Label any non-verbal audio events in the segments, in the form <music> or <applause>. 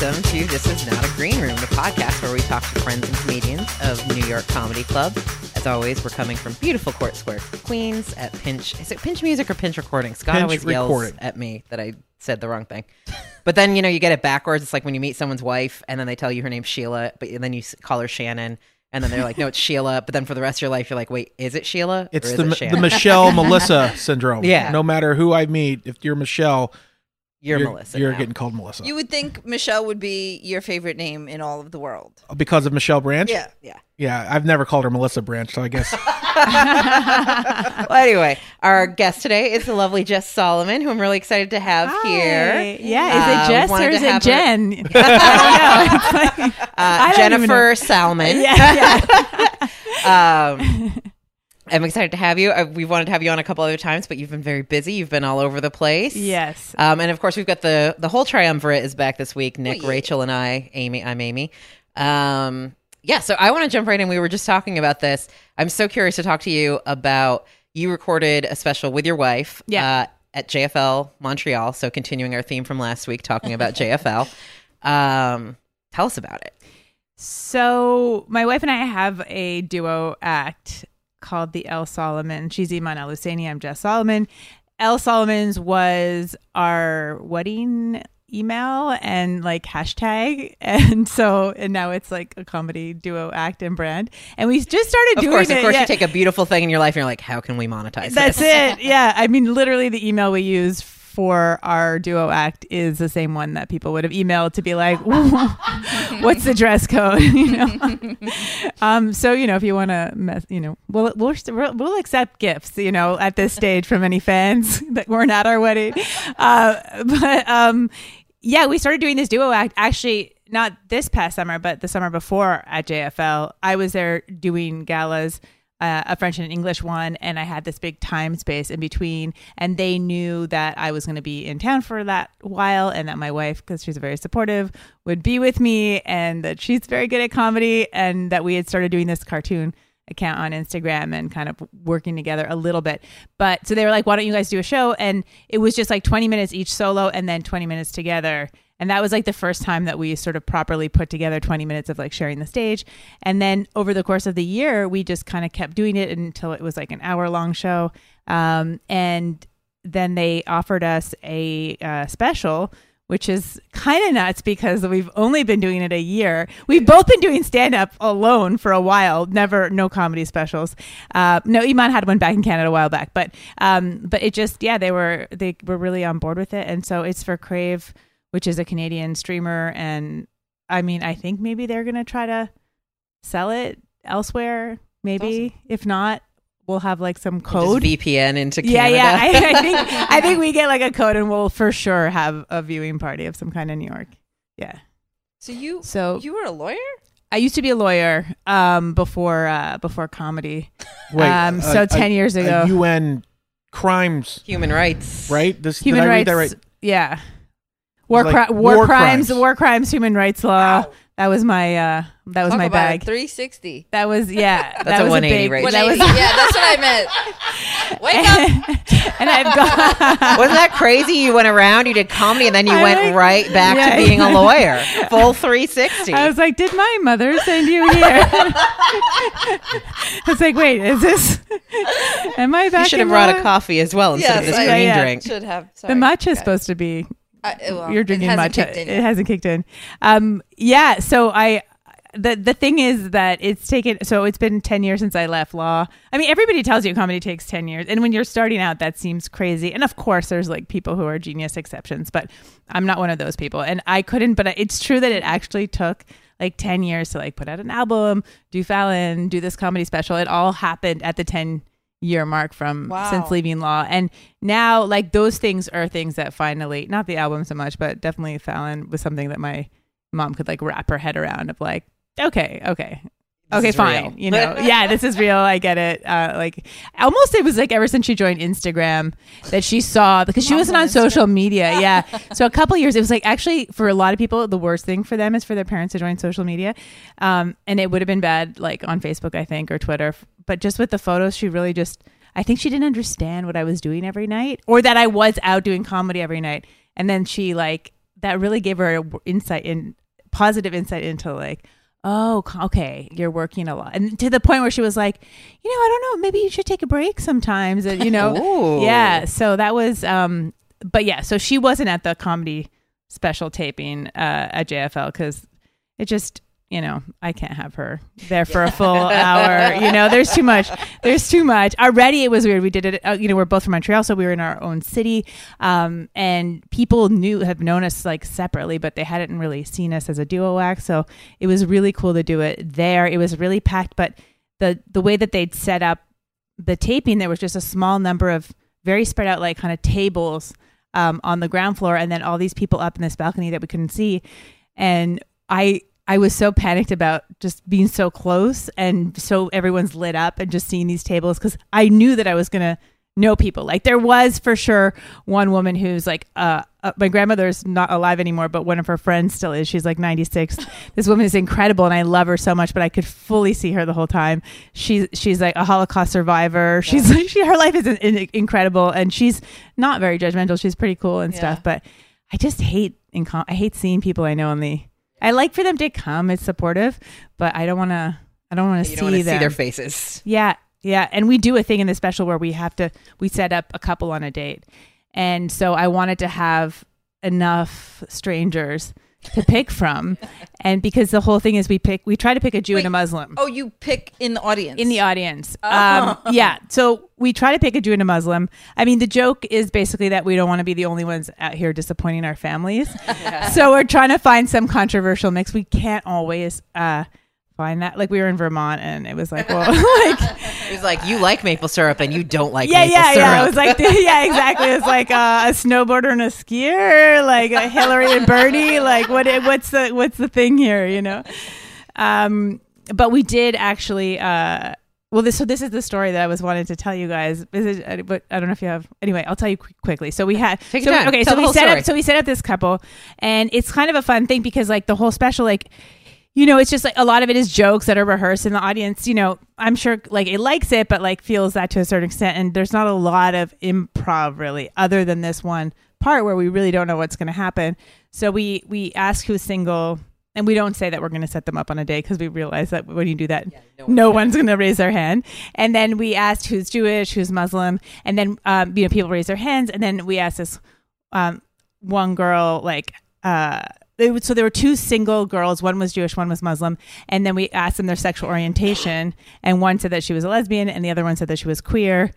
welcome to This Is Not a Green Room, the podcast where we talk to friends and comedians of New York Comedy Club. As always, we're coming from beautiful Court Square, Queens at Pinch. Is it Pinch Music or Pinch Recording? Scott Pinch always yells Recording. at me that I said the wrong thing. But then, you know, you get it backwards. It's like when you meet someone's wife and then they tell you her name's Sheila, but then you call her Shannon. And then they're like, no, it's <laughs> Sheila. But then for the rest of your life, you're like, wait, is it Sheila? It's or is the it the Michelle <laughs> Melissa syndrome. Yeah. No matter who I meet, if you're Michelle, You're, Melissa. You're now. getting called Melissa You would think Michelle would be your favorite name in all of the world. because of Michelle Branch. Yeah, yeah. Yeah, I've never called her Melissa Branch, so I guess <laughs> <laughs> well, anyway, our guest today is the lovely Jess Salomon, who I'm really excited to have here. Hi. Yeah, Uh, is it Jess wanted or is have it her- Jen? <laughs> I don't know. Like- Uh, I don't Jennifer Salmon. yeah, yeah. Um, I'm excited to have you. Uh, we've wanted to have you on a couple other times, but you've been very busy. You've been all over the place. yes. Um, and of course, we've got the the whole triumvirate is back this week. Nick, yeah. Rachel, and I. Amy, I'm Amy. Um, yeah. So I want to jump right in. We were just talking about this. I'm so curious to talk to you about. You recorded a special with your wife. Yeah. Uh, at JFL Montreal. So continuing our theme from last week, talking about <laughs> JFL. Um, tell us about it. So my wife and I have a duo act called the El Salomon. She's Eman El-Husseini. I'm Jess Salomon. El Salomon's was our wedding email and like hashtag <laughs> and so and now it's like a comedy duo act and brand and we just started Of doing course, it of course, yeah. you take a beautiful thing in your life and you're like, how can we monetize this? That's this? it. Yeah. I mean, literally, the email we use for our duo act is the same one that people would have emailed to be like, "What's the dress code?" <laughs> you know. <laughs> um. So you know, if you want to, mess, you know, we'll we'll we'll we'll accept gifts. You know, at this stage from any fans <laughs> that weren't at our wedding. Uh. But um. Yeah, we started doing this duo act actually not this past summer, but the summer before at JFL. I was there doing galas, uh, a French and an English one, and I had this big time space in between. And they knew that I was going to be in town for that while, and that my wife, because she's very supportive, would be with me, and that she's very good at comedy, and that we had started doing this cartoon account on Instagram and kind of working together a little bit. But so they were like, why don't you guys do a show? And it was just like 20 minutes each solo and then 20 minutes together. And that was like the first time that we sort of properly put together 20 minutes of like sharing the stage. And then over the course of the year, we just kind of kept doing it until it was like an hour long show. Um, and then they offered us a uh, special which is kind of nuts because we've only been doing it a year. We've both been doing stand up alone for a while, never no comedy specials. Uh, no, Eman had one back in Canada a while back, but um, but it just yeah, they were they were really on board with it, and so it's for Crave, which is a Canadian streamer, and I mean I think maybe they're gonna try to sell it elsewhere. Maybe if not, we'll have like some code. Just VPN into Canada. Yeah, yeah. I, <laughs> I think <laughs> I think we get like a code, and we'll for sure have a viewing party of some kind in New York. Yeah. So you So you were a lawyer? I used to be a lawyer um, before uh, before comedy. wait. Um, so a- 10 a- years ago. a UN crimes, Human rights. right? This Human did I rights. read that right? Yeah. War, Like cri- war, war crimes, crimes. war crimes, human rights law. That was my uh, that was Talk my about bag. 360. That was yeah. <laughs> That's that a was 180 big, right that there. was, 180. yeah, that's what I meant. <laughs> Wake up. <laughs> and I've got Wasn't that crazy? You went around, you did comedy, and then you I went like- right back Yeah. to being a lawyer. Full 360. I was like, did my mother send you here? I was like, wait, is this? Am I back? you should have brought a coffee as well instead of this I- green Yeah, yeah. drink. Should have. The Sorry, matcha is supposed to be I- well, you're drinking it hasn't matcha. kicked in It yet. hasn't kicked in. Um, yeah. So I, the the thing is that it's taken. So it's been ten years since I left law. I mean, everybody tells you comedy takes ten years, and when you're starting out, that seems crazy. And of course, there's like people who are genius exceptions, but I'm not one of those people. And I couldn't. But it's true that it actually took like 10 years to like put out an album do fallon do this comedy special it all happened at the 10 year mark from Wow. since leaving law and now like those things are things that finally not the album so much but definitely fallon was something that my mom could like wrap her head around of like okay okay okay fine real. you know. Yeah this is real i get it. Uh like almost it was like ever since she joined instagram that she saw because she wasn't on social media <laughs> yeah. So a couple years it was like actually for a lot of people the worst thing for them is for their parents to join social media. Um and it would have been bad like on facebook i think or twitter. But just with the photos she really just i think she didn't understand what i was doing every night or that i was out doing comedy every night. And then she like that really gave her insight in positive insight into like oh okay. You're working a lot. And to the point where she was like you know i don't know. Maybe you should take a break sometimes and you know. Yeah. So that was um but yeah so she wasn't at the comedy special taping uh at jfl because it just you know i can't have her there for a full hour. You know there's too much there's too much. Already it was weird. We did it uh, you know we're both from montreal so we were in our own city. Um and people knew have known us like separately but they hadn't really seen us as a duo act. So it was really cool to do it there. It was really packed but the the way that they'd set up the taping there was just a small number of very spread out like kind of tables um, on the ground floor and then all these people up in this balcony that we couldn't see. And i i was so panicked about just being so close and so everyone's lit up and just seeing these tables because i knew that i was gonna know people. Like there was for sure one woman who's like uh, uh my grandmother's not alive anymore but one of her friends still is. She's like 96 <laughs> this woman is incredible and i love her so much but i could fully see her the whole time. She's she's like a holocaust survivor. She's <laughs> like she her life is in, in- incredible and she's not very judgmental. She's pretty cool and Yeah. stuff but i just hate in i hate seeing people i know in the i like for them to come it's supportive but i don't want to i don't want to see them see their faces. yeah, yeah, and we do a thing in the special where we have to we set up a couple on a date, and so I wanted to have enough strangers to pick from, and because the whole thing is we pick we try to pick a Jew and a Muslim Oh, you pick in the audience. in the audience. Oh. Um, <laughs> yeah, so we try to pick a Jew and a Muslim. I mean, the joke is basically that we don't want to be the only ones out here disappointing our families. <laughs> so we're trying to find some controversial mix. We can't always uh, find that. Like we were in Vermont, and it was like, well, <laughs> like It was like you like maple syrup and you don't like yeah, yeah, syrup. yeah. It was like, <laughs> yeah, exactly. It's like uh, a snowboarder and a skier, like a Hillary and Bernie. Like, what? What's the what's the thing here? You know. Um, but we did actually. Uh, well, this so this is the story that I was wanting to tell you guys. Is, uh, but I don't know if you have. Anyway, I'll tell you qu- quickly. So we had. Take so. Okay, Tell so we set story. up. So we set up this couple, and it's kind of a fun thing because like the whole special, like you know, it's just like a lot of it is jokes that are rehearsed, and the audience, you know, I'm sure like it likes it, but like feels that to a certain extent. And there's not a lot of improv really, other than this one part where we really don't know what's going to happen. So we we ask who's single, and we don't say that we're going to set them up on a date because we realize that when you do that, no, one's going to raise their hand. And then we asked who's Jewish, who's Muslim, and then um, you know people raise their hands, and then we asked this um, one girl like. Uh, would, so there were two single girls. One was Jewish, one was Muslim, and then we asked them their sexual orientation, and one said that she was a lesbian, and the other one said that she was queer.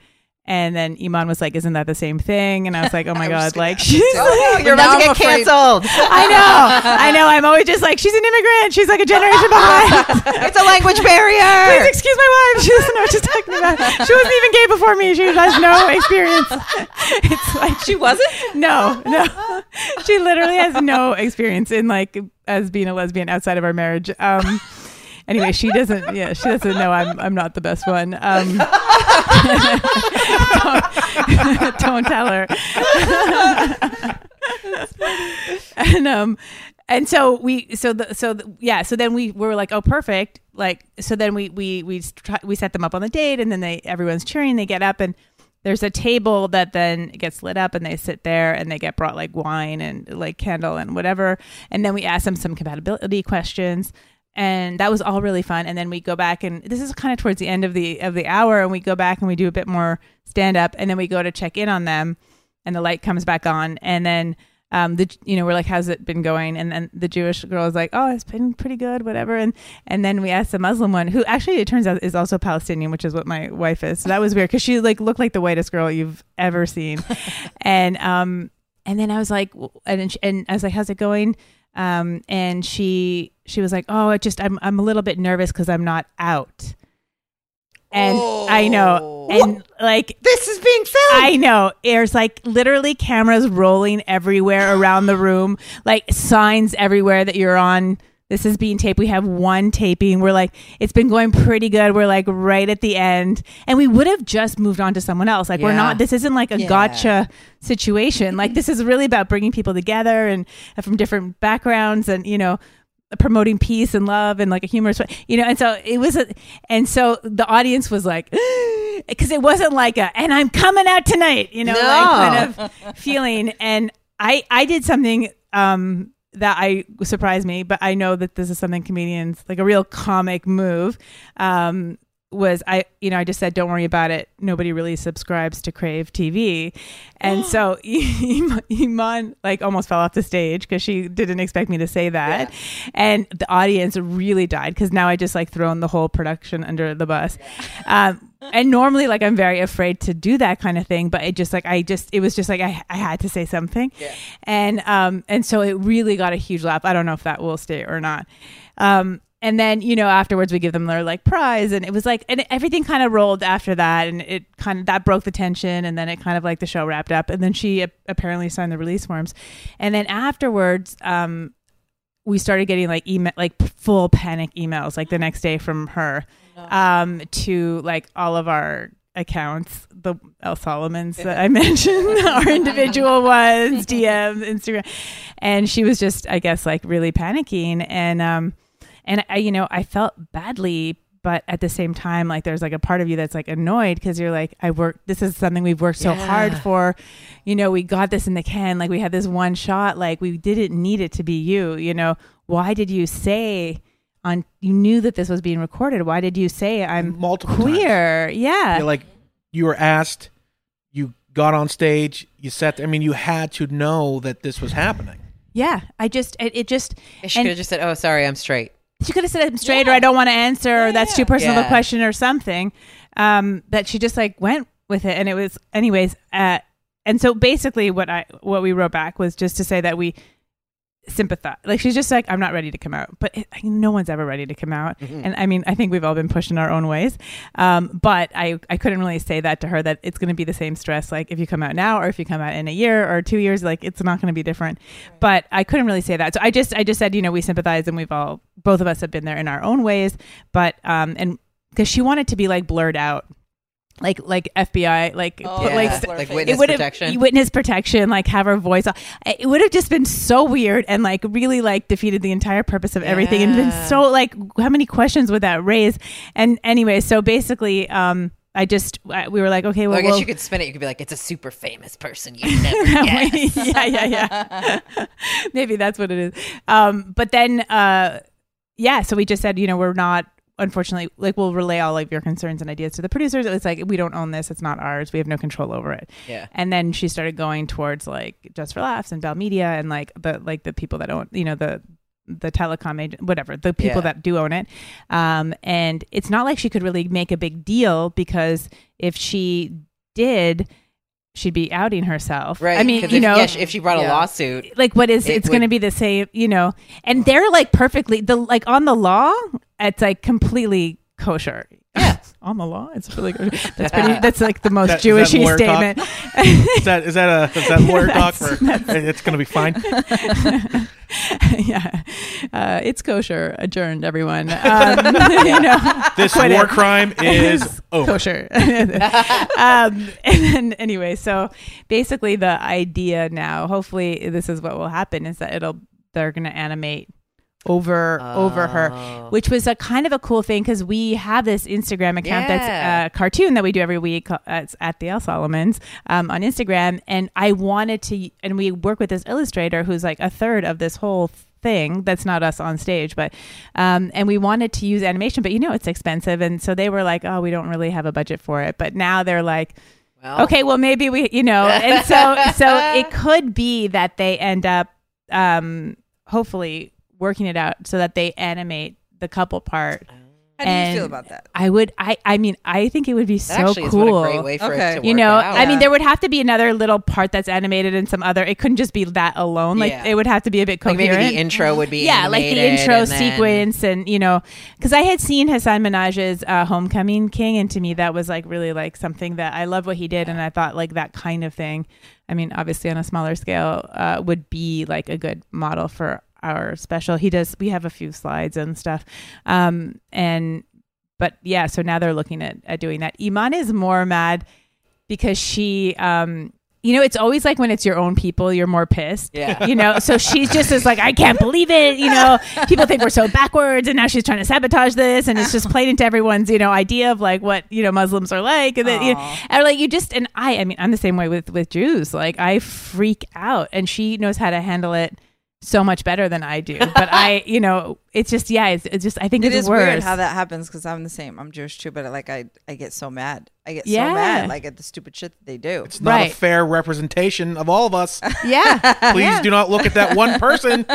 And then Eman was like, "Isn't that the same thing?" And I was like, "Oh my <laughs> god!" Like <laughs> she's Oh, like, you're about to get canceled. I know, I know. I'm always just like, she's an immigrant. She's like a generation behind. <laughs> it's a language barrier. Please excuse my wife. She doesn't know what she's talking about. She wasn't even gay before me. She has no experience. It's like She wasn't. no, no. She literally has no experience in like as being a lesbian outside of our marriage. Um anyway, she doesn't yeah, she doesn't know I'm I'm not the best one. Um <laughs> don't, don't tell her. and um and so we so the so the, yeah so then we were like oh perfect like so then we we we try, we set them up on the date and then they everyone's cheering they get up and there's a table that then gets lit up and they sit there and they get brought like wine and like candle and whatever and then we ask them some compatibility questions and that was all really fun. And then we go back and this is kind of towards the end of the of the hour and we go back and we do a bit more stand up and then we go to check in on them and the light comes back on. And then um the you know we're like how's it been going? And then the jewish girl is like oh it's been pretty good whatever. And and then we asked the muslim one who actually it turns out is also palestinian which is what my wife is. So that was weird because she like looked like the whitest girl you've ever seen. <laughs> And um and then i was like and she, and i was like how's it going um and she she was like oh it just i'm i'm a little bit nervous because i'm not out and i know and like This is being filmed. I know. There's like literally cameras rolling everywhere around the room, like signs everywhere that you're on. This is being taped. We have one taping. We're like, it's been going pretty good. We're like right at the end. And we would have just moved on to someone else. Like, we're not, this isn't like a Yeah. gotcha situation. Like, this is really about bringing people together and uh, from different backgrounds and, you know, promoting peace and love and like a humorous way, you know. And so it was, a, and so the audience was like, <gasps> because it wasn't like a, and I'm coming out tonight, you know, like kind of feeling. And I, I did something um, that I surprised me, but I know that this is something comedians like a real comic move. Um, was I, you know, I just said, don't worry about it. Nobody really subscribes to Crave TV. And <gasps> so <laughs> Eman, like almost fell off the stage because she didn't expect me to say that. And the audience really died because now I just like thrown the whole production under the bus. Um, and normally like I'm very afraid to do that kind of thing, but it just like, I just, it was just like, I, I had to say something. And, um, and so it really got a huge laugh. I don't know if that will stay or not. Um, and then you know afterwards we give them their like prize and it was like and everything kind of rolled after that and it kind of that broke the tension and then it kind of like the show wrapped up and then she ap- apparently signed the release forms and then afterwards um we started getting like email like full panic emails like the next day from her um to like all of our accounts the El Salomons that <laughs> I mentioned our <laughs> individual ones DMs Instagram. And she was just I guess like really panicking. And um and I, you know, I felt badly, but at the same time, like there's like a part of you that's like annoyed because you're like, I work. This is something we've worked so hard for. You know, we got this in the can. Like we had this one shot. Like we didn't need it to be you. You know, why did you say on? You knew that this was being recorded. Why did you say I'm Multiple times. queer? Yeah. You're like you were asked, you got on stage, you sat. I mean, you had to know that this was happening. yeah. I just, it, it just, She could have just said, "Oh, sorry, I'm straight." She could have said I'm straight or I don't want to answer or that's too personal of a question or something. Um, that she just like went with it, and it was anyways. Uh, and so basically, what I what we wrote back was just to say that we sympathize. Like she's just like I'm not ready to come out, but it, I, no one's ever ready to come out. And I mean, I think we've all been pushed in our own ways. Um, but I I couldn't really say that to her that it's going to be the same stress like if you come out now or if you come out in a year or two years. Like it's not going to be different. But I couldn't really say that. So I just I just said you know we sympathize and we've all both of us have been there in our own ways. But um and because she wanted to be like blurred out. Like like FBI like Oh, Yeah, like like witness it protection. witness protection, like have her voice. It would have just been so weird and like really like defeated the entire purpose of everything, and been so like how many questions would that raise? And anyway, so basically, um, I just we were like, okay, well, Well, I guess we'll- you could spin it. You could be like, "It's a super famous person you never <laughs> guess." <laughs> yeah, yeah, yeah. <laughs> Maybe that's what it is. Um, but then, uh, yeah. So we just said, you know, we're not. Unfortunately, like we'll relay all of your concerns and ideas to the producers. It's like we don't own this; it's not ours. We have no control over it. Yeah. And then she started going towards like Just for Laughs and Bell Media and like the like the people that own, you know, the the telecom agent, whatever, the people Yeah. that do own it. Um, and it's not like she could really make a big deal because if she did, she'd be outing herself. Right. I mean, you if, know, yeah, if she brought a Yeah. lawsuit, like what is It it's going to be the same you know and they're like perfectly the like on the law it's like completely kosher Yeah. <laughs> on the law it's really good that's pretty <laughs> that's like the most That- is that jewishy lawyer talk? statement <laughs> Is that is that a is that lawyer talk for? It's going to be fine. yeah uh, it's kosher adjourned everyone um, you know This war it. crime is over. kosher. um, and then anyway, so basically the idea now, hopefully this is what will happen is that it'll they're going to animate over over her Oh. which was a kind of a cool thing because we have this instagram account Yeah. that's a cartoon that we do every week uh, it's at the el salomons um, on instagram. And i wanted to and we work with this illustrator who's like a third of this whole thing that's not us on stage but um, and we wanted to use animation but you know it's expensive. And so they were like oh we don't really have a budget for it. But now they're like Well, okay well maybe we you know. And so so <laughs> it could be that they end up um hopefully working it out so that they animate the couple part How do you feel about that? i would i i mean i think it would be That so actually is cool what a great way for Okay. it to you work know out. i mean Yeah. there would have to be another little part that's animated and some other it couldn't just be that alone like Yeah. it would have to be a bit like coherent maybe the intro would be yeah, like the animated intro and then- sequence, and you know, because I had seen Hasan Minhaj's uh, Homecoming King, and to me that was like really like something that I love what he did, and I thought like that kind of thing. I mean, obviously on a smaller scale, uh, would be like a good model for our special. He does. We have a few slides and stuff, um, and but yeah. So now they're looking at at doing that. Eman is more mad because she. um you know, it's always like when it's your own people, you're more pissed Yeah. you know so she's just is like i can't believe it you know people think we're so backwards and now she's trying to sabotage this and it's just <laughs> played into everyone's you know idea of like what you know muslims are like and then you know, and like you just and i i mean i'm the same way with with jews like i freak out and she knows how to handle it so much better than I do. But I, <laughs> you know, it's just yeah, it's, it's just I think It it's is worse. weird how that happens because I'm the same. I'm Jewish too, but like I, I get so mad. I get Yeah. so mad, like at the stupid shit that they do. It's not a fair representation of all of us. <laughs> yeah, Please yeah. do not look at that one person.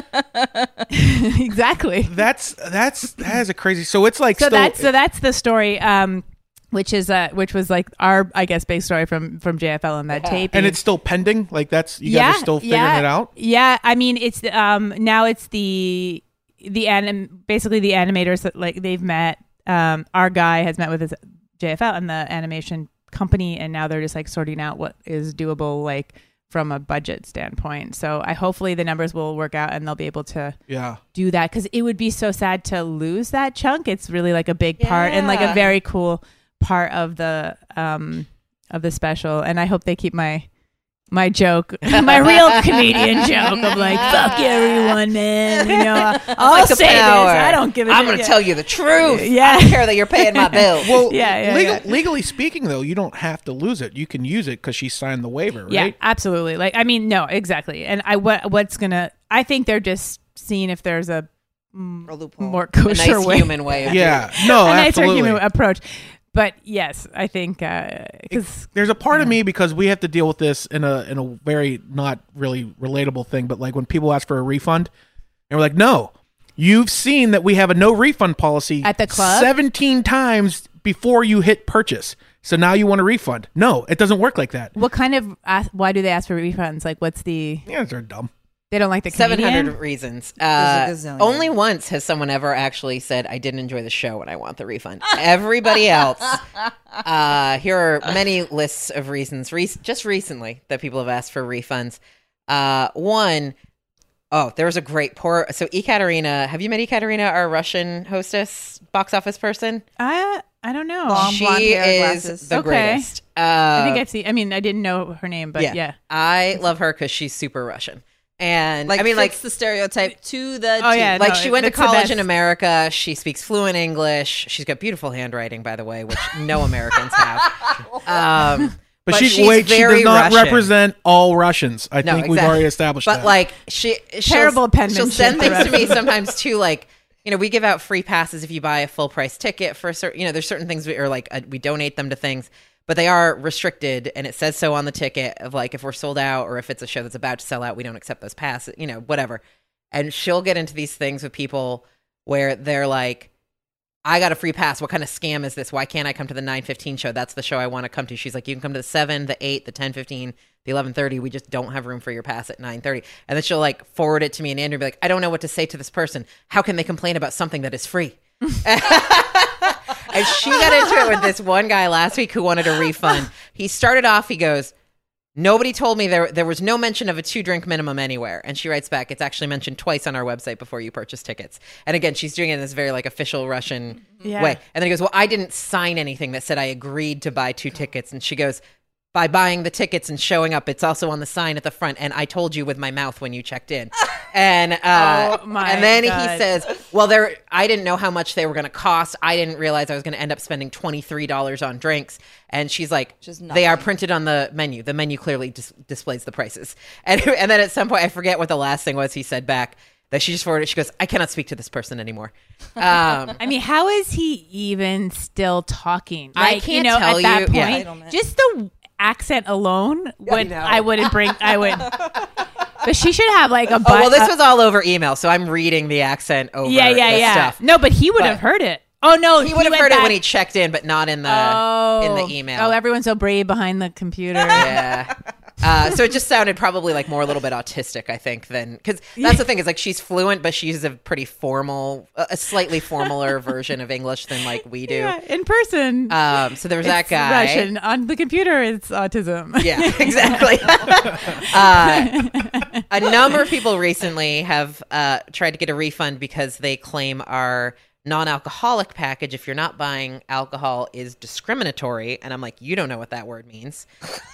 <laughs> exactly. That's that's that is a crazy. So it's like so still, that's so that's the story um which is uh which was like our i guess big story from from jfl and that tape and it's still pending. Like that's you guys are still figuring yeah, it out. yeah i mean it's um now it's the the anim basically the animators that like they've met um our guy has met with his jfl and the animation company and now they're just like sorting out what is doable like from a budget standpoint so i hopefully the numbers will work out and they'll be able to Yeah. do that because it would be so sad to lose that chunk. It's really like a big part and like a very cool part of the um of the special. And I hope they keep my my joke, <laughs> my real comedian joke of like fuck <laughs> everyone, man. You know, <laughs> I'll Like the say power. this. I don't give a I'm going to tell you the truth. Yeah. I don't care that you're paying my bill. Well, Yeah, yeah, legal, yeah. legally speaking, though, you don't have to lose it. You can use it because she signed the waiver, Yeah, absolutely. Like I mean, no, exactly. And I what what's gonna? I think they're just seeing if there's a mm, A loophole. more a kosher nice way. human way of doing. Yeah. No, a nicer absolutely. human approach. But yes, I think uh, because There's a part of me because we have to deal with this in a in a very not really relatable thing, but like when people ask for a refund, and we're like, no, you've seen that we have a no refund policy At the club? 17 times before you hit purchase. So now you want a refund? No, it doesn't work like that. What kind of ask, why do they ask for refunds? Like, what's the Yeah, they're dumb. They don't like the Seven comedian? hundred reasons. Uh, only once has someone ever actually said, "I didn't enjoy the show and I want the refund." Everybody else, <laughs> uh, here are many lists of reasons. Re- just recently, that people have asked for refunds. Uh, one, oh, there was a great poor. So Ekaterina, have you met Ekaterina, our Russian hostess, box office person? I I don't know. Long she blonde hair, is glasses. the Okay. greatest. Uh, I think I've seen. I mean, I didn't know her name, but yeah. I love her because she's super Russian. And Like I mean, like the stereotype to the. Oh, T. yeah, like no, she went to college in. America. She speaks fluent English. She's got beautiful handwriting, by the way, which <laughs> no Americans have. Um, <laughs> But, But she she's wait, she very does not Russian. represent all Russians. I no, think we've already established But that. like she, she'll- Terrible She'll send things to me <laughs> sometimes too, like. You know, we give out free passes if you buy a full price ticket for a certain. You know, there's certain things we or like uh, we donate them to things, but they are restricted, and it says so on the ticket of like if we're sold out or if it's a show that's about to sell out, we don't accept those passes. You know, whatever. And she'll get into these things with people where they're like, I got a free pass. What kind of scam is this? Why can't I come to the 9:15 show? That's the show I want to come to. She's like, you can come to the 7, the 8, the 10:15, the 11:30. We just don't have room for your pass at 9:30. And then she'll like forward it to me and Andrew and be like, I don't know what to say to this person. How can they complain about something that is free? <laughs> <laughs> and she got into it with this one guy last week who wanted a refund. He started off, he goes, Nobody told me there there was no mention of a two drink minimum anywhere. And she writes back, it's actually mentioned twice on our website before you purchase tickets. And again, she's doing it in this very like official Russian Yeah. way. And then he goes, Well, I didn't sign anything that said I agreed to buy two tickets. And she goes, by buying the tickets and showing up, it's also on the sign at the front. And I told you with my mouth when you checked in. <laughs> And uh, Oh, my and then he says, "Well, there. I didn't know how much they were going to cost. I didn't realize I was going to end up spending twenty three dollars on drinks." And she's like, "They are printed on the menu. The menu clearly dis- displays the prices." <laughs> And and then at some point, I forget what the last thing was he said back. That she just forwarded. She goes, "I cannot speak to this person anymore." Um, <laughs> I mean, how is he even still talking? I can't you know, tell at that you- yeah. point, Entitlement. just the accent alone would know. I wouldn't bring. I would. <laughs> But she should have like a. oh But, well, this uh, was all over email, so I'm reading the accent over. yeah, yeah, the yeah. Stuff. No, but he would But- have heard it. Oh no, He would have went heard it when he checked in, but not in the oh, in the email. Oh, everyone's so brave behind the computer. yeah. <laughs> Uh, so it just sounded probably like more a little bit autistic, I think, than because that's the thing is like she's fluent, but she uses a pretty formal, a slightly formaler <laughs> version of English than like we do. Yeah, in person. Um, so there was that guy. Russian on the computer. It's autism. Yeah, <laughs> exactly. <laughs> uh, a number of people recently have uh, tried to get a refund because they claim our non-alcoholic package if you're not buying alcohol is discriminatory and i'm like you don't know what that word means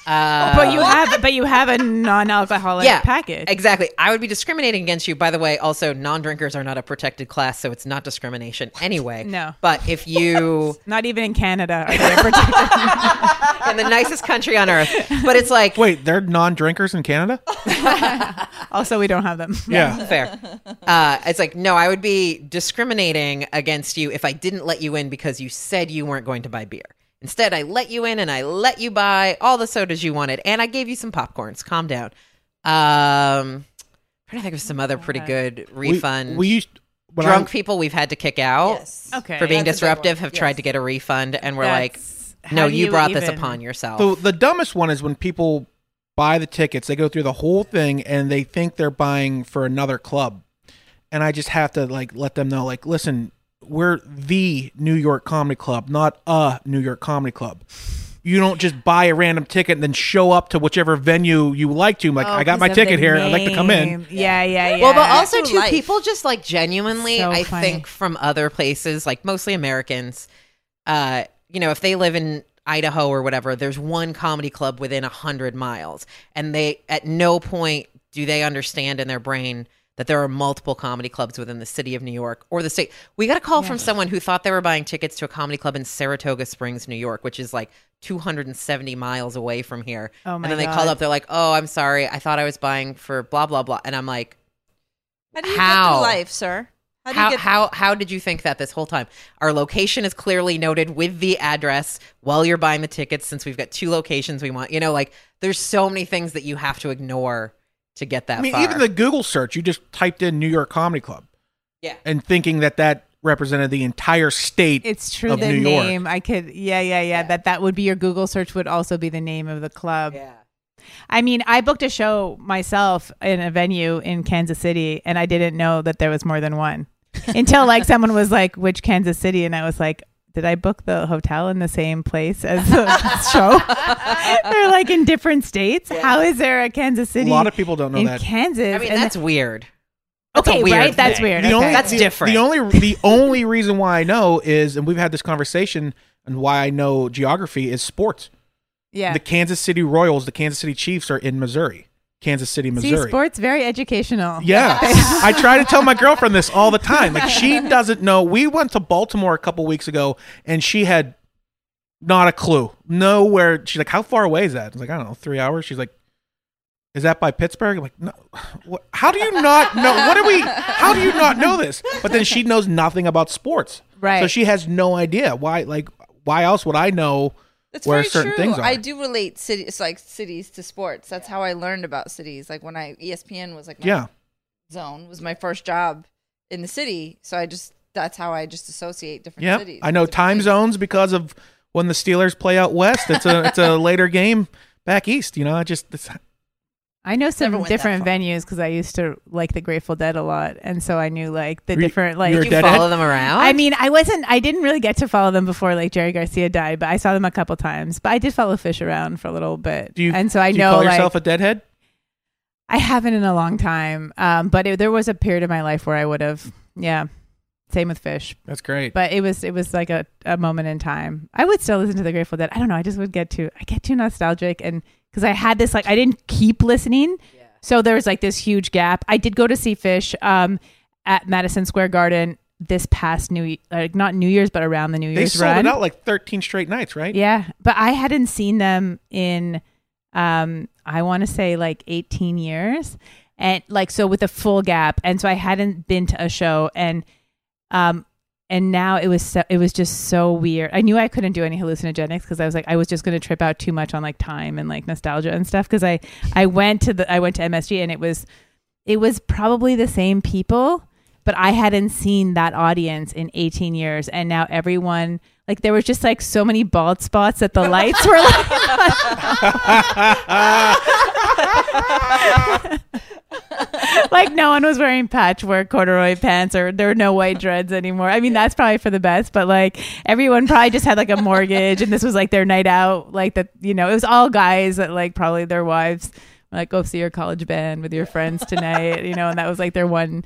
uh, <laughs> but you have but you have a non-alcoholic yeah package. exactly i would be discriminating against you by the way also non-drinkers are not a protected class so it's not discrimination anyway No. but if you <laughs> Not even in Canada are they protected. <laughs> in the nicest country on earth but it's like Wait, they're non-drinkers in Canada? also, we don't have them. Yeah. fair. Uh, it's like no, I would be discriminating against you if I didn't let you in because you said you weren't going to buy beer. Instead, I let you in and I let you buy all the sodas you wanted, and I gave you some popcorns. Calm down. Um, trying to think of some other pretty good We- refund. We, used when Drunk I, people we've had to kick out Yes. Okay. for being That's a good disruptive one. have tried to get a refund, and we're That's- like, no, how do you brought this upon yourself. the the dumbest one is when people buy the tickets, they go through the whole thing and they think they're buying for another club. And I just have to like let them know like listen, we're the New York Comedy Club, not a New York Comedy Club. You don't just buy a random ticket and then show up to whichever venue you like to. Like, Oh, I got my of ticket the here. I'd like to come in. name. Yeah, yeah, yeah. Well, but also Through too, life. people just like genuinely, So I funny. think from other places, like mostly Americans, uh, you know, if they live in Idaho or whatever, there's one comedy club within a hundred miles, and they at no point do they understand in their brain that there are multiple comedy clubs within the city of New York or the state. We got a call from someone who thought they were buying tickets to a comedy club in Saratoga Springs, New York, which is like 270 miles away from here. Oh my and then they God. called up, they're like, "Oh, I'm sorry, I thought I was buying for blah blah blah," and I'm like. How do you How? through life, sir? How do you How, get how how did you think that this whole time? Our location is clearly noted with the address while you're buying the tickets since we've got two locations we want. You know, like there's so many things that you have to ignore to get that I mean, far. even the Google search, you just typed in New York Comedy Club yeah. and thinking that that represented the entire state. it's true. of The New York. name, I could. Yeah, yeah, yeah. That that would be your Google search. Would also be the name of the club. Yeah. I mean, I booked a show myself in a venue in Kansas City, and I didn't know that there was more than one <laughs> until like someone was like, "Which Kansas City?" and I was like. Did I book the hotel in the same place as the <laughs> show? <laughs> They're like in different states. How is there a Kansas City? a lot of people don't know in that. Kansas? I mean, And that's weird. That's okay, weird right? That's thing. weird. The okay. only, That's the, different. The only <laughs> the only reason why I know is, and we've had this conversation, and why I know geography is sports. yeah. The Kansas City Royals, the Kansas City Chiefs are in Missouri, Kansas City, Missouri. See, sports very educational. Yeah, <laughs> I try to tell my girlfriend this all the time. Like she <laughs> doesn't know. We went to Baltimore a couple weeks ago, and she had not a clue. Nowhere. She's like, "How far away is that?" I was like, "I don't know, three hours." She's like, "Is that by Pittsburgh?" I'm like, "No." What, how do you not know? What are we? How do you not know this? But then she knows nothing about sports, Right. So she has no idea why. Like, why else would I know? That's where very certain true. things are. I do relate cities like cities to sports. That's how I learned about cities. Like when I ESPN was like my Yeah, zone was my first job in the city. So I just that's how I just associate different yeah. cities. I know time cities. zones because of when the Steelers play out west. It's a it's a <laughs> later game back east. You know, I just it's, I know some Never went that different venues because I used to like the Grateful Dead a lot, and so I knew like the Were you- different like. you were Did you Deadhead? follow them around? I mean, I wasn't. I didn't really get to follow them before like Jerry Garcia died, but I saw them a couple times. But I did follow Phish around for a little bit, do you and so I do you know call like yourself a deadhead? I haven't in a long time. Um, but it, there was a period of my life where I would have. Yeah, same with Phish, That's great. but it was it was like a, a moment in time. I would still listen to the Grateful Dead. I don't know. I just would get too. I get too nostalgic, and because I had this like I didn't keep listening. So there was like this huge gap. I did go to see Phish um, at Madison Square Garden this past New like not New Year's but around the New Year's. They Year's sold run. it out like 13 straight nights, right? Yeah, but I hadn't seen them in um I want to say like 18 years. And like so with a full gap and so I hadn't been to a show and um and now it was so, it was just so weird. I knew I couldn't do any hallucinogenics because I was like I was just going to trip out too much on like time and like nostalgia and stuff because I I went to the I went to MSG and it was it was probably the same people but I hadn't seen that audience in 18 years and now everyone like there was just like so many bald spots that the lights were like <laughs> <laughs> <laughs> like no one was wearing patchwork corduroy pants or there were no white dreads anymore. I mean that's probably for the best, but like everyone probably just had like a mortgage and this was like their night out like that you know, it was all guys that like probably their wives like go see your college band with your friends tonight, you know, and that was like their one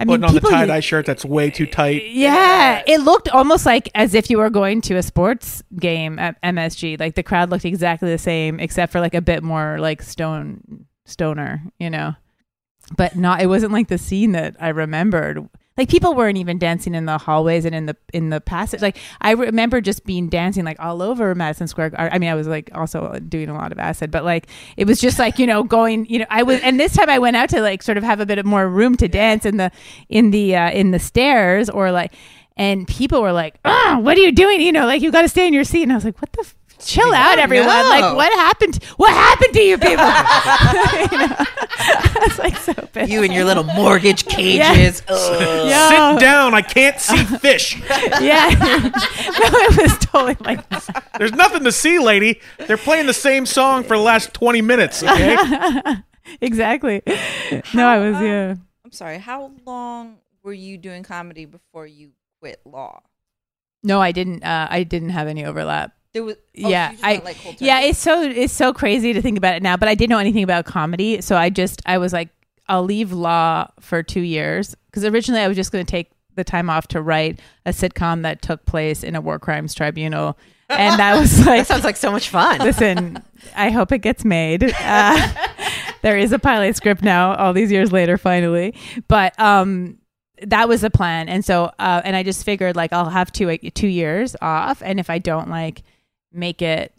I mean, Putting on the tie dye shirt that's way too tight. Yeah, it looked almost like as if you were going to a sports game at MSG. Like the crowd looked exactly the same, except for like a bit more like stone stoner, you know. But not. It wasn't like the scene that I remembered. Like people weren't even dancing in the hallways and in the in the passage. Like I remember just being dancing like all over Madison Square. I mean, I was like also doing a lot of acid, but like it was just like you know going. You know, I was and this time I went out to like sort of have a bit of more room to dance in the in the uh, in the stairs or like. And people were like, "Ah, what are you doing? You know, like you got to stay in your seat." And I was like, "What the." F- Chill out, everyone! no. Like, what happened? What happened to you people? <laughs> <laughs> you know? <laughs> I was like so pissed. You and your little mortgage cages. Ugh. Yo. Sit down. I can't see Phish. Yeah. no, it was totally like There's nothing to see, lady. They're playing the same song for the last 20 minutes. Okay. exactly. No, I was yeah. I'm sorry. How long were you doing comedy before you quit law? No, I didn't. Uh, I didn't have any overlap. There was. oh, yeah, just I like, yeah. It's so it's so crazy to think about it now, but I didn't know anything about comedy, so I just I was like, I'll leave law for two years because originally I was just going to take the time off to write a sitcom that took place in a war crimes tribunal, and that was <laughs> like That sounds like so much fun. <laughs> Listen, I hope it gets made. <laughs> Uh, there is a pilot script now, all these years later, finally. But um, that was the plan, and so uh, and I just figured like I'll have two two years off, and if I don't like make it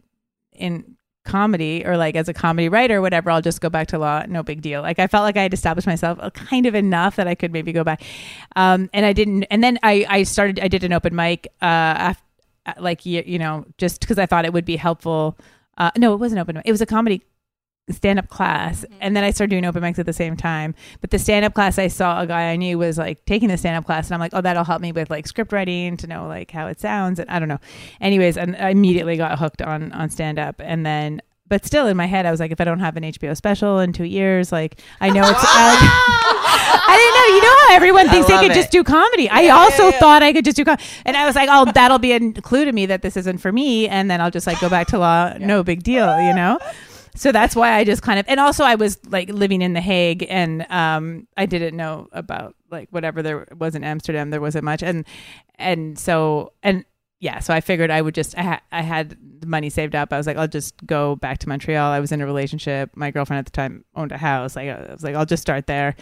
in comedy or like as a comedy writer or whatever i'll just go back to law no big deal. Like i felt like i had established myself uh, kind of enough that i could maybe go back. Um and i didn't and then i i started i did an open mic uh after, like you, you know just because i thought it would be helpful uh no it wasn't open it was a comedy stand-up class mm-hmm. and then i started doing open mics at the same time but the stand-up class i saw a guy i knew was like taking the stand-up class and i'm like oh that'll help me with like script writing to know like how it sounds and i don't know anyways and i immediately got hooked on on stand-up and then but still in my head i was like if i don't have an hbo special in two years like i know it's <laughs> I didn't know. You know how everyone thinks they could it. just do comedy. I also thought I could just do comedy, and I was like, "Oh, that'll be a clue to me that this isn't for me." And then I'll just like go back to law. No big deal, you know. So that's why I just kind of, and also I was like living in The Hague, and um, I didn't know about like whatever there was in Amsterdam. There wasn't much, and and so and yeah, so I figured I would just I, ha- I had the money saved up. I was like, I'll just go back to Montreal. I was in a relationship. My girlfriend at the time owned a house. Like I was like, I'll just start there,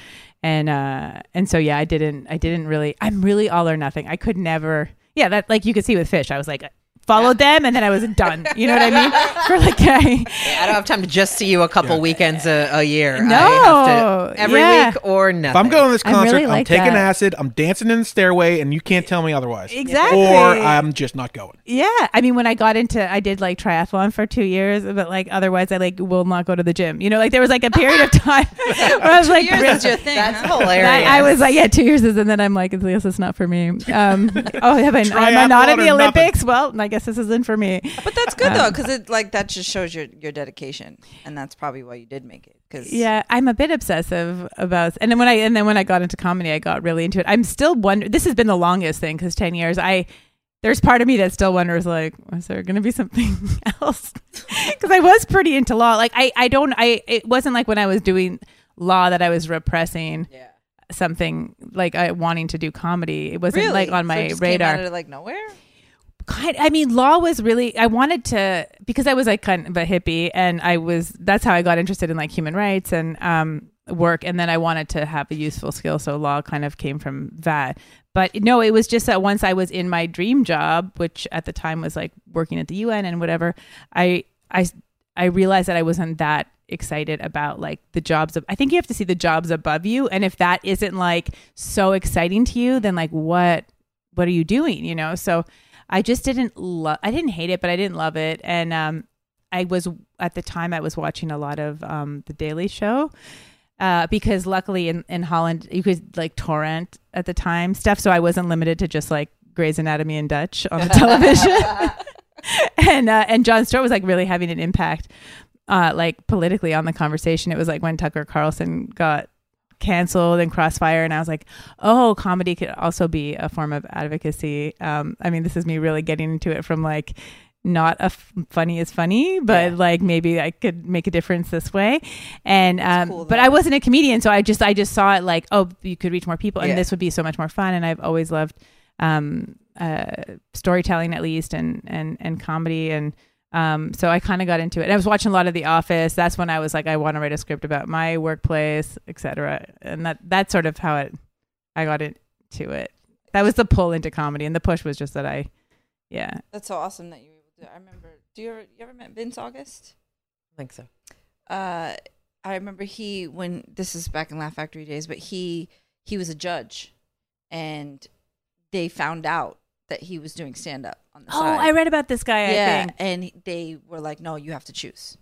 and uh and so yeah, I didn't I didn't really. I'm really all or nothing. I could never. Yeah, that like you could see with Phish. I was like followed them and then I was done. You know what I mean? <laughs> For like I, I don't have time to just see you a couple weekends a, a year. No, I have to, every yeah. week or nothing. If I'm going to this concert, really I'm like taking that. acid, I'm dancing in the stairway, and you can't tell me otherwise. Exactly. Or I'm just not going. Yeah, I mean, when I got into, I did like triathlon for two years, but like otherwise, I like will not go to the gym. You know, like there was like a period of time <laughs> where I was like, years really- is your thing. That's huh? hilarious. I, I was like, yeah, two years is, and then I'm like, this is not for me. Um, oh, have I, <laughs> am I not Triathlon in the or nothing. Olympics? Well, I guess this isn't for me. But that's good Um, though, because it like that just shows your your dedication, and that's probably why you did make it. Because Yeah, I'm a bit obsessive about, and then when I and then when I got into comedy, I got really into it. I'm still wondering. This has been the longest thing because ten years. I there's part of me that still wonders, like, was there going to be something <laughs> else? <laughs> Because I was pretty into law. Like, I I don't I it wasn't like when I was doing law that I was repressing Yeah. something like I wanting to do comedy. It wasn't really, like on So my it just came radar. out of, like nowhere. Kind I mean law was really I wanted to because I was like kind of a hippie and I was that's how I got interested in like human rights and um work. And then I wanted to have a useful skill. So law kind of came from that. But no it was just that once I was in my dream job which at the time was like working at the UN and whatever I I I realized that I wasn't that excited about like the jobs of I think you have to see the jobs above you. And if that isn't like so exciting to you then like what what are you doing you know? So I just didn't love I didn't hate it but I didn't love it. And um I was at the time I was watching a lot of um the Daily Show uh because luckily in in Holland you could like torrent at the time stuff. So I wasn't limited to just like Grey's Anatomy in Dutch on the <laughs> television. <laughs> And uh, and Jon Stewart was like really having an impact uh like politically on the conversation. It was like when Tucker Carlson got canceled and crossfire and i was like oh comedy could also be a form of advocacy um i mean this is me really getting into it from like not a f- funny is funny, but Yeah. like maybe I could make a difference this way. And um, cool, but. I wasn't a comedian, so I just I just saw it like oh you could reach more people, and Yeah. this would be so much more fun. And I've always loved um, uh, storytelling at least, and and and comedy and. Um, so I kind of got into it. And I was watching a lot of The Office. That's when I was like, I want to write a script about my workplace, etc. And that that's sort of how it I got into it. That was the pull into comedy, and the push was just that I, yeah, That's so awesome that you were able to. I remember. Do you ever you ever met Vince August? I think so. Uh, I remember he when this is back in Laugh Factory days, but he he was a judge, and they found out that he was doing stand up on the Oh, side. I read about this guy. yeah, I think. and they were like, "No, you have to choose."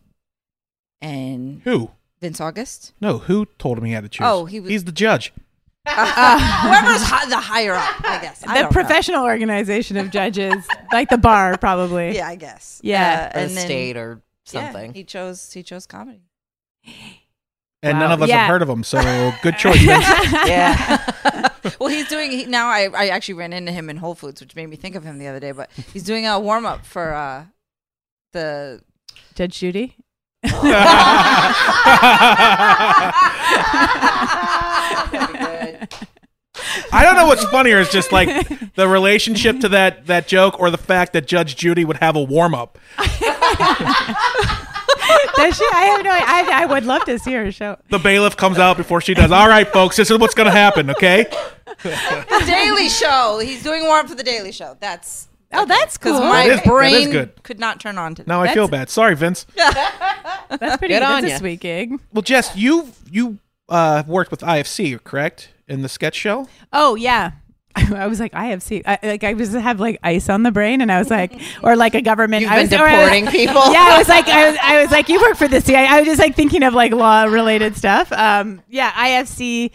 And Who? Vince August, No, who told him he had to choose? Oh, he was- He's the judge. <laughs> whoever's hi- the higher up, I guess. I the don't know. professional organization of judges, like the bar, probably. <laughs> Yeah, I guess. Yeah. Uh, Or and the then state or yeah, something. he chose he chose comedy. And Wow. none of us Yeah. have heard of him, so <laughs> good choice, Vince. yeah. <laughs> well, he's doing he, now. I, I actually ran into him in Whole Foods, which made me think of him the other day. But he's doing a warm up for uh, the Judge Judy. I don't know what's funnier is just like the relationship to that that joke or the fact that Judge Judy would have a warm up. <laughs> Does she? I have no. I, I would love to see her show. The bailiff comes out before she does. All right, folks, this is what's going to happen. Okay. the Daily Show. He's doing warm for the Daily Show. That's Oh, that's because cool. my That is- that is brain good. could not turn on to Now I feel bad. Sorry, Vince. <laughs> That's pretty. Good on that's a ya. sweet gig. Well, Jess, you you uh, worked with IFC, correct, in the sketch show? Oh yeah. <laughs> I was like, I have seen, I, like, I was have like ice on the brain, and I was like, <laughs> or like a government. You've I was, or I was- deporting people. <laughs> yeah, I was like, I was, I was like, you work for the CIA. I was just like thinking of like law related stuff. Um, yeah, IFC.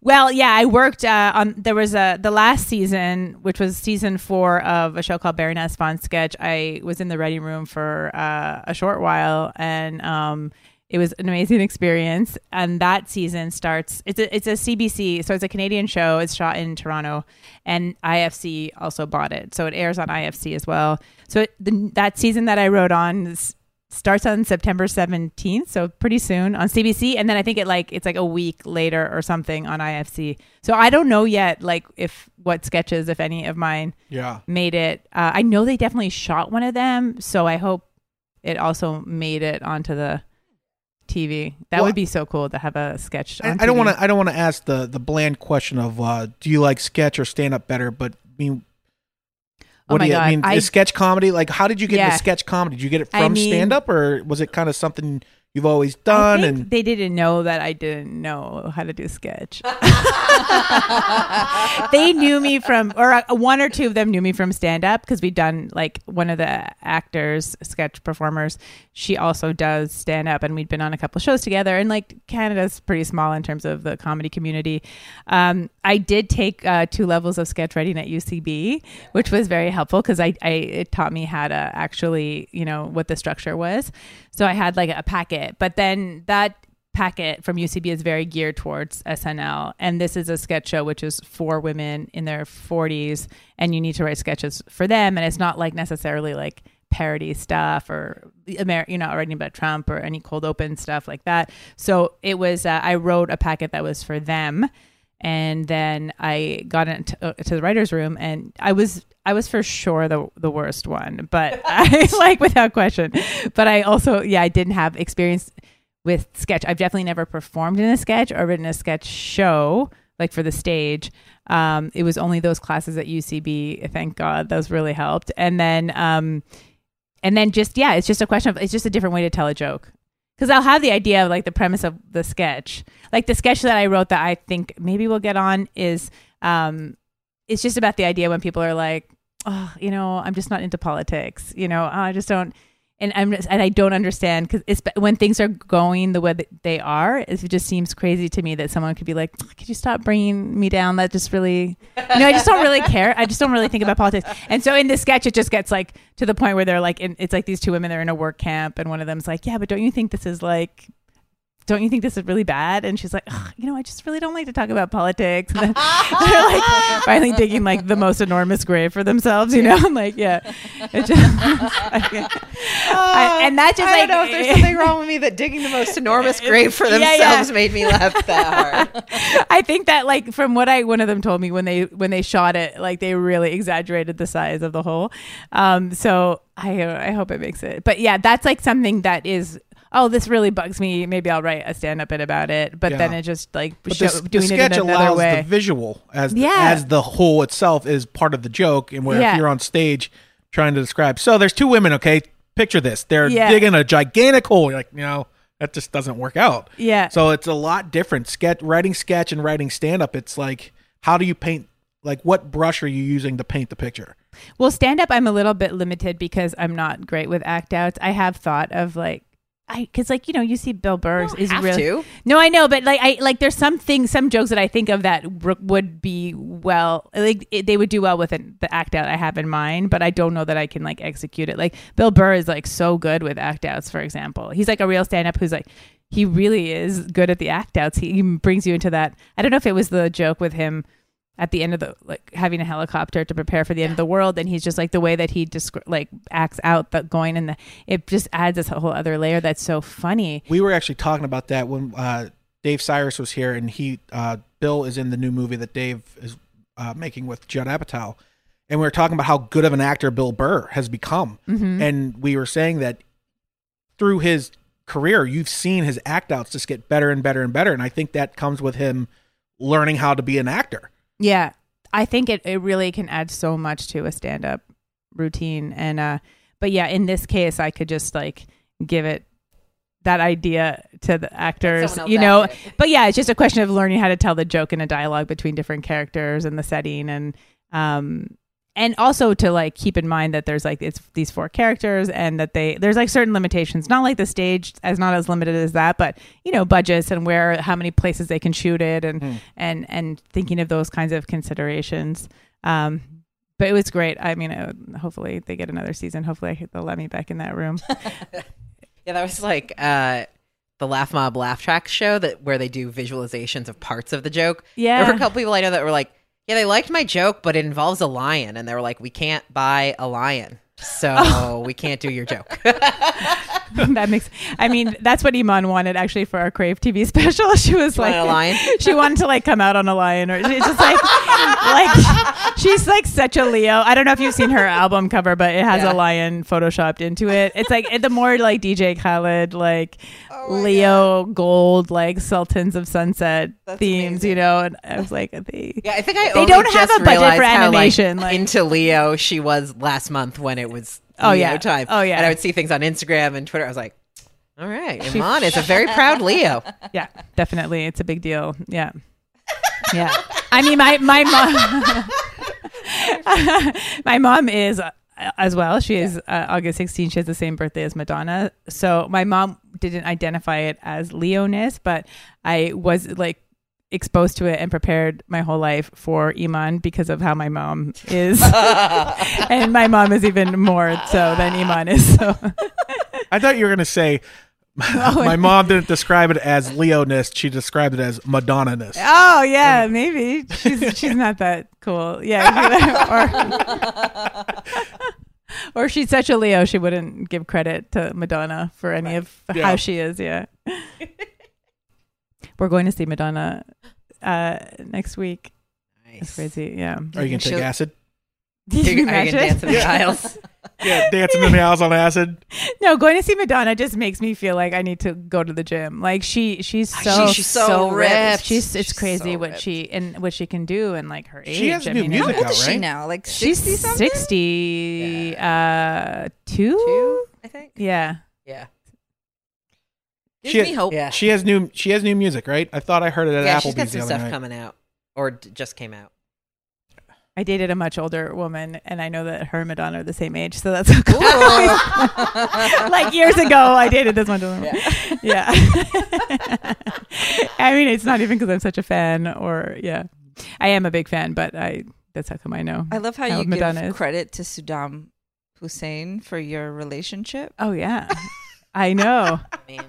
Well, yeah, I worked uh, on. There was a the last season, which was season four of a show called Baroness von Sketch. I was in the writing room for uh, a short while, and um, it was an amazing experience. And that season starts. It's a it's a CBC, so it's a Canadian show. It's shot in Toronto, and IFC also bought it, so it airs on IFC as well. So it, the, that season that I wrote on is, starts on September 17th, so pretty soon on CBC, and then I think it like it's like a week later or something on IFC. So I don't know yet, like if what sketches, if any of mine, Yeah. made it. Uh, I know they definitely shot one of them, so I hope it also made it onto the TV. That Well, would be so cool to have a sketch. I, on I don't want to. I don't want to ask the the bland question of uh, do you like sketch or stand up better? But I mean, Oh what my do you God, I mean? I- sketch comedy like how did you get Yeah. into sketch comedy? Did you get it I from mean- stand up or was it kind of something you've always I done? think And they didn't know that I didn't know how to do sketch. <laughs> <laughs> they knew me from, or uh, one or two of them knew me from stand up because we'd done like one of the actors, sketch performers. She also does stand up, and we'd been on a couple shows together. And like Canada's pretty small in terms of the comedy community. Um, I did take uh, two levels of sketch writing at UCB, which was very helpful because I, I it taught me how to actually, you know, what the structure was. So I had like a packet, but then that packet from UCB is very geared towards SNL. And this is a sketch show which is for women in their 40s, and you need to write sketches for them. And it's not like necessarily like parody stuff or Amer- you know writing about Trump or any cold open stuff like that. So it was uh, I wrote a packet that was for them. And then I got into uh, to the writers' room, and I was I was for sure the the worst one, but <laughs> I <laughs> like without question. But I also yeah I didn't have experience with sketch. I've definitely never performed in a sketch or written a sketch show like for the stage. Um, it was only those classes at UCB. Thank God, those really helped. And then, um, and then just yeah, it's just a question of it's just a different way to tell a joke. Because I'll have the idea of like the premise of the sketch, like the sketch that I wrote that I think maybe we'll get on is, um, it's just about the idea when people are like, oh, you know, I'm just not into politics. You know, I just don't and I'm just, and I don't understand because it's when things are going the way that they are. It just seems crazy to me that someone could be like, "Could you stop bringing me down?" That just really, you know, I just don't really care. I just don't really think about politics. And so in this sketch, it just gets like to the point where they're like, in, it's like these two women they're in a work camp, and one of them's like, "Yeah, but don't you think this is like don't you think this is really bad? And she's like, you know, I just really don't like to talk about politics. <laughs> They're like <laughs> finally digging like the most enormous grave for themselves, you know? <laughs> I'm like, yeah. It just, I- and that just I like, don't know if there's something wrong with me that digging the most enormous grave for Yeah, themselves yeah. made me laugh that hard. I think that like from what I one of them told me when they when they shot it, like they really exaggerated the size of the hole. Um, so I I hope it makes it. But yeah, that's like something that is. Oh, this really bugs me. Maybe I'll write a stand-up bit about it. But Yeah. then it just like But show, the, the doing it in sketch another allows way. the visual as Yeah. as the whole itself is part of the joke, and where Yeah. if you're on stage trying to describe. So there's two women. Okay, picture this: they're digging a gigantic hole. You're like, you know, that just doesn't work out. yeah. So it's a lot different. Sketch writing sketch and writing stand up. It's like how do you paint? Like what brush are you using to paint the picture? Well, stand up, I'm a little bit limited because I'm not great with act outs. I have thought of like, I because like you know you see Bill Burr is really to. no, I know, but like I like there's some things, some jokes that I think of that r- would be well, like it, they would do well with it, the act out I have in mind, but I don't know that I can like execute it. Like Bill Burr is like so good with act outs, for example. He's like a real stand up who's like he really is good at the act outs. He, he brings you into that. I don't know if it was the joke with him at the end of the like having a helicopter to prepare for the end of the world and he's just like the way that he descri- like acts out the going and the it just adds this whole other layer that's so funny We were actually talking about that when uh, Dave Sirus was here, and he uh, Bill is in the new movie that Dave is uh, making with Judd Apatow, and we were talking about how good of an actor Bill Burr has become, Mhm. and we were saying that through his career, you've seen his act outs just get better and better and better, and I think that comes with him learning how to be an actor. Yeah, I think it, it really can add so much to a stand up routine. And, uh, but yeah, in this case, I could just like give it that idea to the actors, you know. But yeah, it's just a question of learning how to tell the joke in a dialogue between different characters and the setting and, um, and also to like keep in mind that there's like it's these four characters and that they there's like certain limitations. Not like the stage as not as limited as that but you know budgets and where how many places they can shoot it and Hmm. and and thinking of those kinds of considerations. Um but it was great. I mean uh, hopefully they get another season. Hopefully they'll let me back in that room. <laughs> Yeah, that was like uh, the Laugh Mob Laugh Track show that where they do visualizations of parts of the joke. yeah There were a couple people I know that were like, "Yeah, they liked my joke, but it involves a lion," and they were like, "We can't buy a lion, so <laughs> oh. we can't do your joke." <laughs> <laughs> that makes i mean that's what Eman wanted actually for our crave tv special. <laughs> She was like a lion? <laughs> she wanted to like come out on a lion or it's just like like she's like such a leo. I don't know if you've seen her album cover but it has Yeah. a lion photoshopped into it. It's like the more like dj khaled like Oh leo gold like sultans of sunset That's themes you know? And i was like they Yeah, I think I They don't have a budget for how, like, animation, like- into Leo she was last month when it was Oh, Leo yeah. time. Oh, yeah. and I would see things on Instagram and Twitter. I was like, "All right, Eman is a very proud Leo." <laughs> yeah definitely it's a big deal yeah <laughs> yeah i mean my my mom <laughs> my mom is uh, as well she is uh, august 16 she has the same birthday as madonna so my mom didn't identify it as leoness but i was like exposed to it and prepared my whole life for Eman because of how my mom is <laughs> and my mom is even more so than Eman is so I thought you were gonna say. Oh. my mom didn't describe it as Leonist. She described it as Madonna-ness. Oh yeah, maybe she's she's not that cool. Yeah, <laughs> or or she's such a Leo, she wouldn't give credit to Madonna for any of Yeah. how she is. Yeah, <laughs> we're going to see Madonna uh, next week. It's Nice. crazy. Yeah, Are you gonna take She'll- acid? Can <laughs> Are you you, are you gonna dance in the aisles? <laughs> Yeah, dancing in the house on acid. No, going to see Madonna just makes me feel like I need to go to the gym. Like she, she's so she's so ripped. She's it's She's crazy so what ripped. she and what she can do and like her age. She has I new mean, music How old out, is she right? now? Like She's 60 something? 60 uh two? Two, I think. Yeah. Yeah, Gives She- me hope. yeah, She has new. She has new music, right? I thought I heard it at yeah. Applebee's She's got the some other stuff night. coming out, or d- just came out. I dated a much older woman and I know that her and Madonna are the same age, so that's <laughs> okay. <laughs> like years ago I dated this one woman. Yeah. <laughs> I mean it's not even because I'm such a fan or yeah. I am a big fan, but I that's how come I know. I love how, How you Madonna give is. credit to Saddam Hussein for your relationship. Oh yeah. I know. I mean,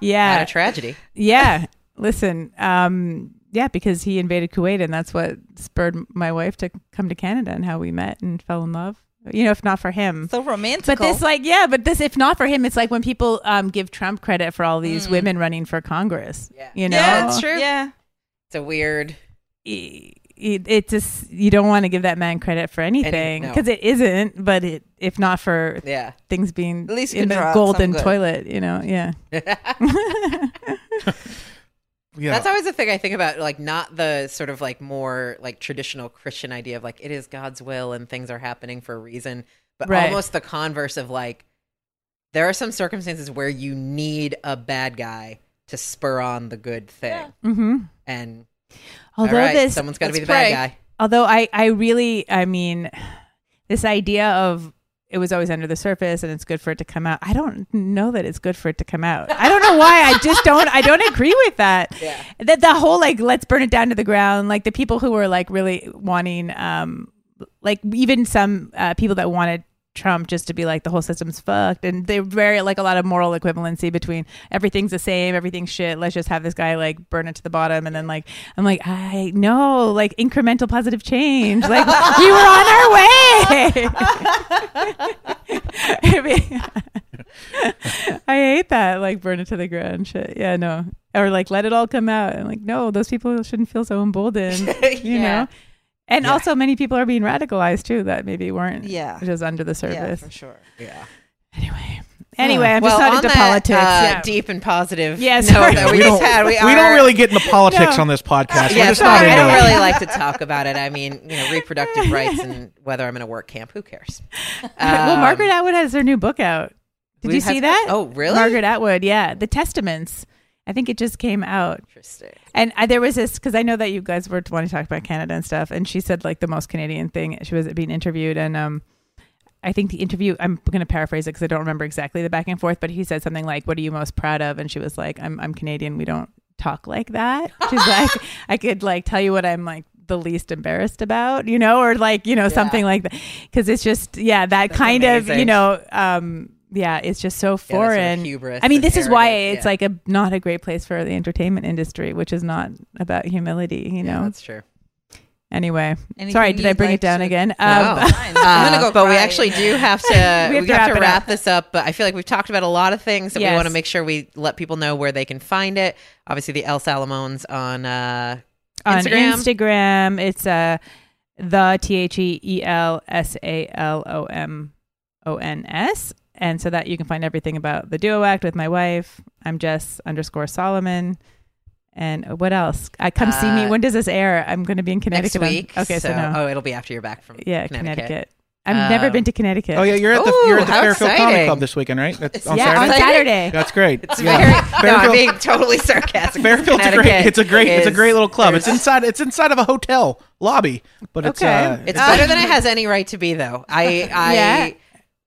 yeah, a tragedy. yeah. Listen, um, yeah, because he invaded Kuwait, and that's what spurred my wife to come to Canada, and how we met and fell in love. You know, if not for him. So romantic. But this, like, yeah, but this, if not for him, it's like when people um, give Trump credit for all these women running for Congress. Yeah. You know, yeah, it's true. Yeah. It's a weird. It, it just you don't want to give that man credit for anything no. because it isn't. But it, if not for Yeah. things being At least in can the golden toilet, you know, yeah. <laughs> <laughs> Yeah. That's always the thing I think about, like not the sort of like more like traditional Christian idea of like it is God's will and things are happening for a reason, but Right. almost the converse of like there are some circumstances where you need a bad guy to spur on the good thing, hmm and Although right, this, someone's got to be the bad guy. although I, I really, I mean, this idea of it was always under the surface and it's good for it to come out. I don't know that it's good for it to come out. I don't know why. I just don't. I don't agree with that. <laughs> Yeah. That the whole like let's burn it down to the ground. Like the people who were like really wanting, um, like even some uh, people that wanted Trump just to be like the whole system's fucked, and they're very like a lot of moral equivalency between everything's the same, everything's shit. Let's just have this guy like burn it to the bottom, and then like I'm like I know like incremental positive change. Like we were on our way. I <laughs> I hate that like burn it to the ground shit. Yeah, no, or like let it all come out. And like no, those people shouldn't feel so emboldened. <laughs> You Yeah. know. And Yeah. also, many people are being radicalized too that maybe weren't Yeah. just under the Yeah, surface. for sure. Yeah. Anyway, anyway, I'm well, just not on into that, politics. Uh, yeah. Deep and positive. Yeah, note that we, we just don't, had. We, we are, don't really get into politics No. on this podcast. We're Yeah, just not sorry, I don't it. really like to talk about it. I mean, you know, reproductive <laughs> rights and whether I'm in a work camp. Who cares? <laughs> well, Um, Margaret Atwood has her new book out. Did you have- see that? Oh, really? Margaret Atwood, yeah, the Testaments. I think it just came out. Interesting. And I, there was this because I know that you guys were wanting to talk about Canada and stuff, and she said like the most Canadian thing. She was being interviewed, and um, I think the interview. I'm going to paraphrase it because I don't remember exactly the back and forth, but he said something like, "What are you most proud of?" And she was like, "I'm I'm Canadian. We don't talk like that." <laughs> She's like, "I could like tell you what I'm like." the least embarrassed about you know or like you know something like that because it's just yeah that That's kind of you know um yeah it's just so Yeah, sort of foreign hubris I mean, and this is why it's yeah. like a not a great place for the entertainment industry, which is not about humility. You Yeah, know. that's true. anyway, Anything sorry, did I bring like it down to- again? No. Um, <laughs> Fine. I'm gonna Uh, go but we actually do <laughs> have to We we have have, to wrap to wrap up. this up. But I feel like we've talked about a lot of things that we want to make sure we let people know where they can find it. Obviously, the El Salomons on uh, on Instagram. Instagram, it's uh the T H E E L S A L O M O N S, and so that you can find everything about the Duo Act with my wife. I'm Jess underscore Salomon. And what else? I come see me. Uh, When does this air? I'm going to be in next Connecticut. on- week. okay, so, no. oh, it'll be after you're back from yeah, Connecticut. Connecticut. I've never Um, been to Connecticut. Oh yeah, you're at the Ooh, you're at the Fairfield Comedy exciting. Club this weekend, right? That's on yeah, Saturday. on Saturday. That's great. It's Yeah. very no, I'm being totally sarcastic. Fairfield's a great. It's a great. It's a great little club. It's inside. It's inside of a hotel lobby, but it's uh, It's better than it has any right to be, though. I, <laughs> I, Yeah.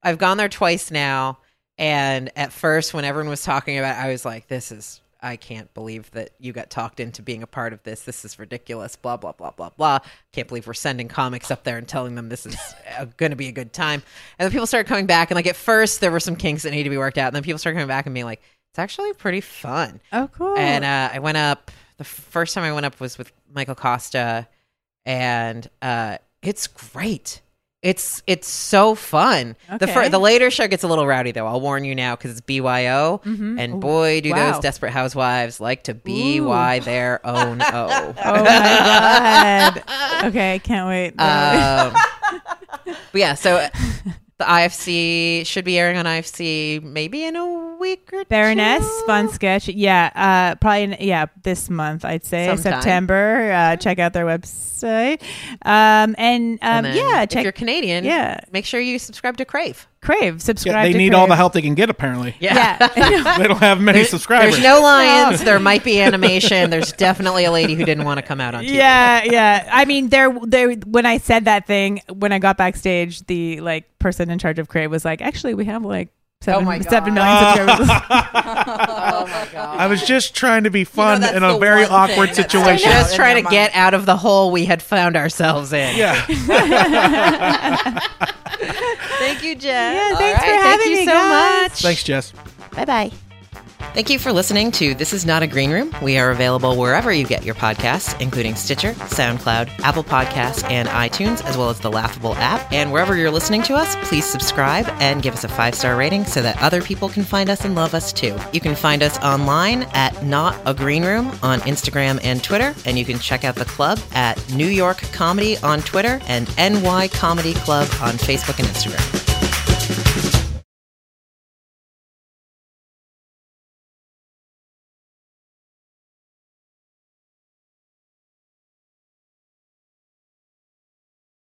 I've gone there twice now, and at first, when everyone was talking about, it, I was like, "This is, I can't believe that you got talked into being a part of this. This is ridiculous." Blah blah blah blah blah. Can't believe we're sending comics up there and telling them this is <laughs> going to be a good time. And then people started coming back, and like at first, there were some kinks that needed to be worked out, and then people started coming back and being like, "It's actually pretty fun." Oh, cool. and uh, I went up. The first time I went up was with Michael Costa, and uh, it's great. It's it's so fun. The fir- the later show gets a little rowdy though. I'll warn you now because it's BYO, Mhm. and boy, do wow. those desperate housewives like to BY their <laughs> own O. Oh my god. Okay, I can't wait. Um, but yeah, so <laughs> the IFC should be airing on IFC maybe in a week or Baroness, two. fun sketch. Yeah, uh, probably in, yeah this month. I'd say Sometime. September. Uh, check out their website. Um, and um, And yeah, if check you're Canadian, yeah. make sure you subscribe to Crave. Crave. Subscribe. yeah, they to need Crave. all the help they can get. Apparently, Yeah. <laughs> <laughs> they don't have many There's- subscribers. There's no lions. There might be animation. There's <laughs> definitely a lady who didn't want to come out on TV. yeah, yeah. I mean, there, there. When I said that thing, when I got backstage, the like person in charge of Crave was like, "Actually, we have like oh seven, my God. seven million subscribers." Oh my god. I was just trying to be fun that's in a the very one awkward thing that's situation. Just trying their to get out of the hole we had found ourselves in. Yeah. <laughs> <laughs> Thank you, Jen. yeah, thanks right, for having thank you me, so guys. much. Thanks, Jess. Bye bye. Thank you for listening to This Is Not a Green Room. We are available wherever you get your podcasts, including Stitcher, SoundCloud, Apple Podcasts, and iTunes, as well as the Laughable app. And wherever you're listening to us, please subscribe and give us a five star rating so that other people can find us and love us too. You can find us online at Not a Green Room on Instagram and Twitter, and you can check out the club at New York Comedy on Twitter and NY Comedy Club on Facebook and Instagram.